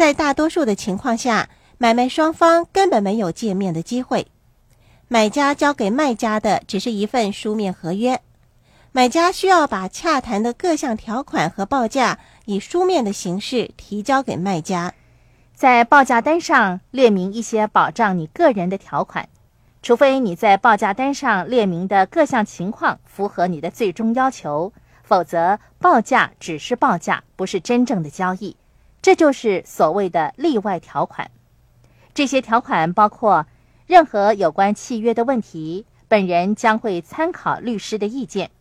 在大多数的情况下，买卖双方根本没有见面的机会。买家交给卖家的只是一份书面合约，买家需要把洽谈的各项条款和报价以书面的形式提交给卖家，在报价单上列明一些保障你个人的条款，除非你在报价单上列明的各项情况符合你的最终要求，否则报价只是报价，不是真正的交易。这就是所谓的例外条款。这些条款包括。任何有关契约的问题，本人将会参考律师的意见。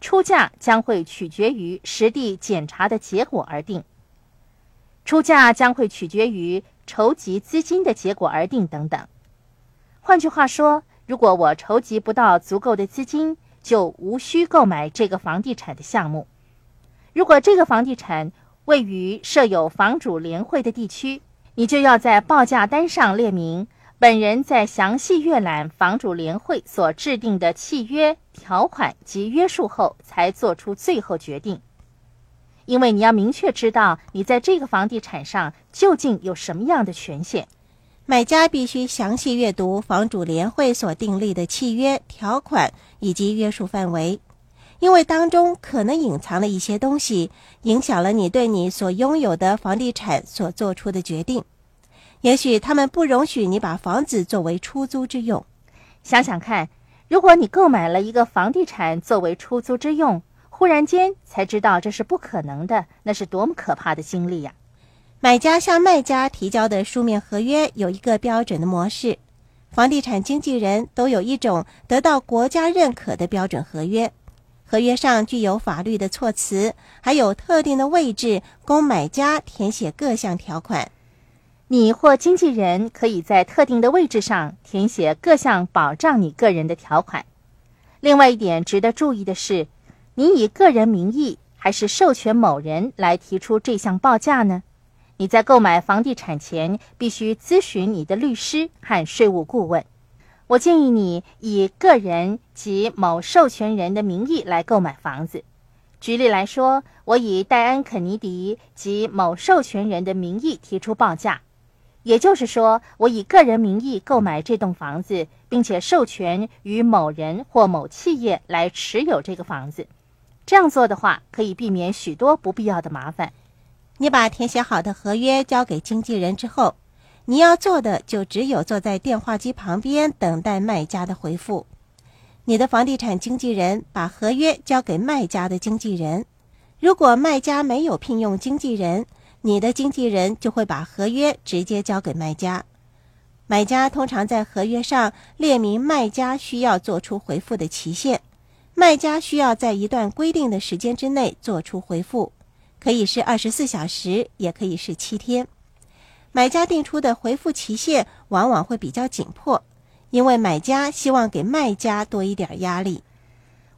出价将会取决于实地检查的结果而定。出价将会取决于筹集资金的结果而定，等等。换句话说，如果我筹集不到足够的资金，就无需购买这个房地产的项目。如果这个房地产位于设有房主联会的地区，你就要在报价单上列明。本人在详细阅览房主联会所制定的契约条款及约束后，才做出最后决定。因为你要明确知道你在这个房地产上究竟有什么样的权限，买家必须详细阅读房主联会所订立的契约条款以及约束范围，因为当中可能隐藏了一些东西，影响了你对你所拥有的房地产所做出的决定。也许他们不容许你把房子作为出租之用。想想看，如果你购买了一个房地产作为出租之用，忽然间才知道这是不可能的，那是多么可怕的经历呀！买家向卖家提交的书面合约有一个标准的模式，房地产经纪人都有一种得到国家认可的标准合约，合约上具有法律的措辞，还有特定的位置供买家填写各项条款。你或经纪人可以在特定的位置上填写各项保障你个人的条款。另外一点值得注意的是，你以个人名义还是授权某人来提出这项报价呢？你在购买房地产前必须咨询你的律师和税务顾问。我建议你以个人及某授权人的名义来购买房子。举例来说，我以戴安·肯尼迪及某授权人的名义提出报价。也就是说，我以个人名义购买这栋房子，并且授权与某人或某企业来持有这个房子。这样做的话，可以避免许多不必要的麻烦。你把填写好的合约交给经纪人之后，你要做的就只有坐在电话机旁边等待卖家的回复。你的房地产经纪人把合约交给卖家的经纪人。如果卖家没有聘用经纪人，你的经纪人就会把合约直接交给卖家，买家通常在合约上列明卖家需要做出回复的期限，卖家需要在一段规定的时间之内做出回复，可以是二十四小时，也可以是七天。买家定出的回复期限往往会比较紧迫，因为买家希望给卖家多一点压力。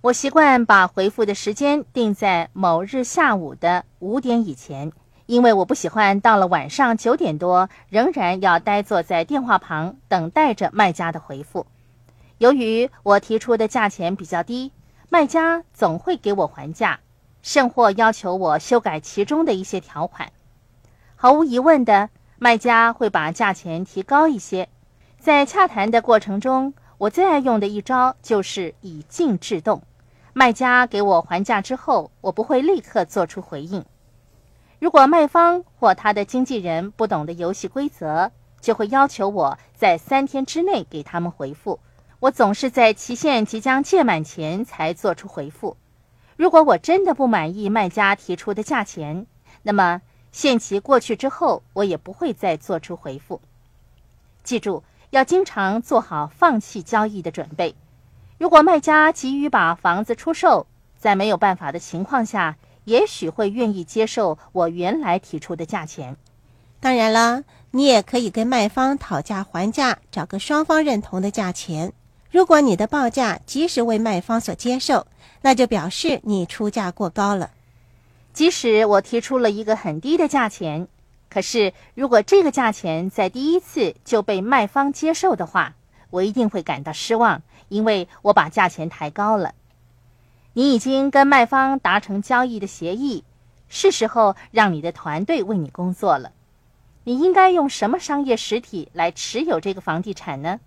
我习惯把回复的时间定在某日下午的五点以前。因为我不喜欢到了晚上九点多仍然要呆坐在电话旁等待着卖家的回复。由于我提出的价钱比较低，卖家总会给我还价，甚或要求我修改其中的一些条款。毫无疑问的，卖家会把价钱提高一些。在洽谈的过程中，我最爱用的一招就是以静制动。卖家给我还价之后，我不会立刻做出回应。如果卖方或他的经纪人不懂得游戏规则，就会要求我在三天之内给他们回复。我总是在期限即将届满前才做出回复。如果我真的不满意卖家提出的价钱，那么限期过去之后，我也不会再做出回复。记住，要经常做好放弃交易的准备。如果卖家急于把房子出售，在没有办法的情况下。也许会愿意接受我原来提出的价钱。当然了，你也可以跟卖方讨价还价，找个双方认同的价钱。如果你的报价即使为卖方所接受，那就表示你出价过高了。即使我提出了一个很低的价钱，可是如果这个价钱在第一次就被卖方接受的话，我一定会感到失望，因为我把价钱抬高了。你已经跟卖方达成交易的协议，是时候让你的团队为你工作了。你应该用什么商业实体来持有这个房地产呢？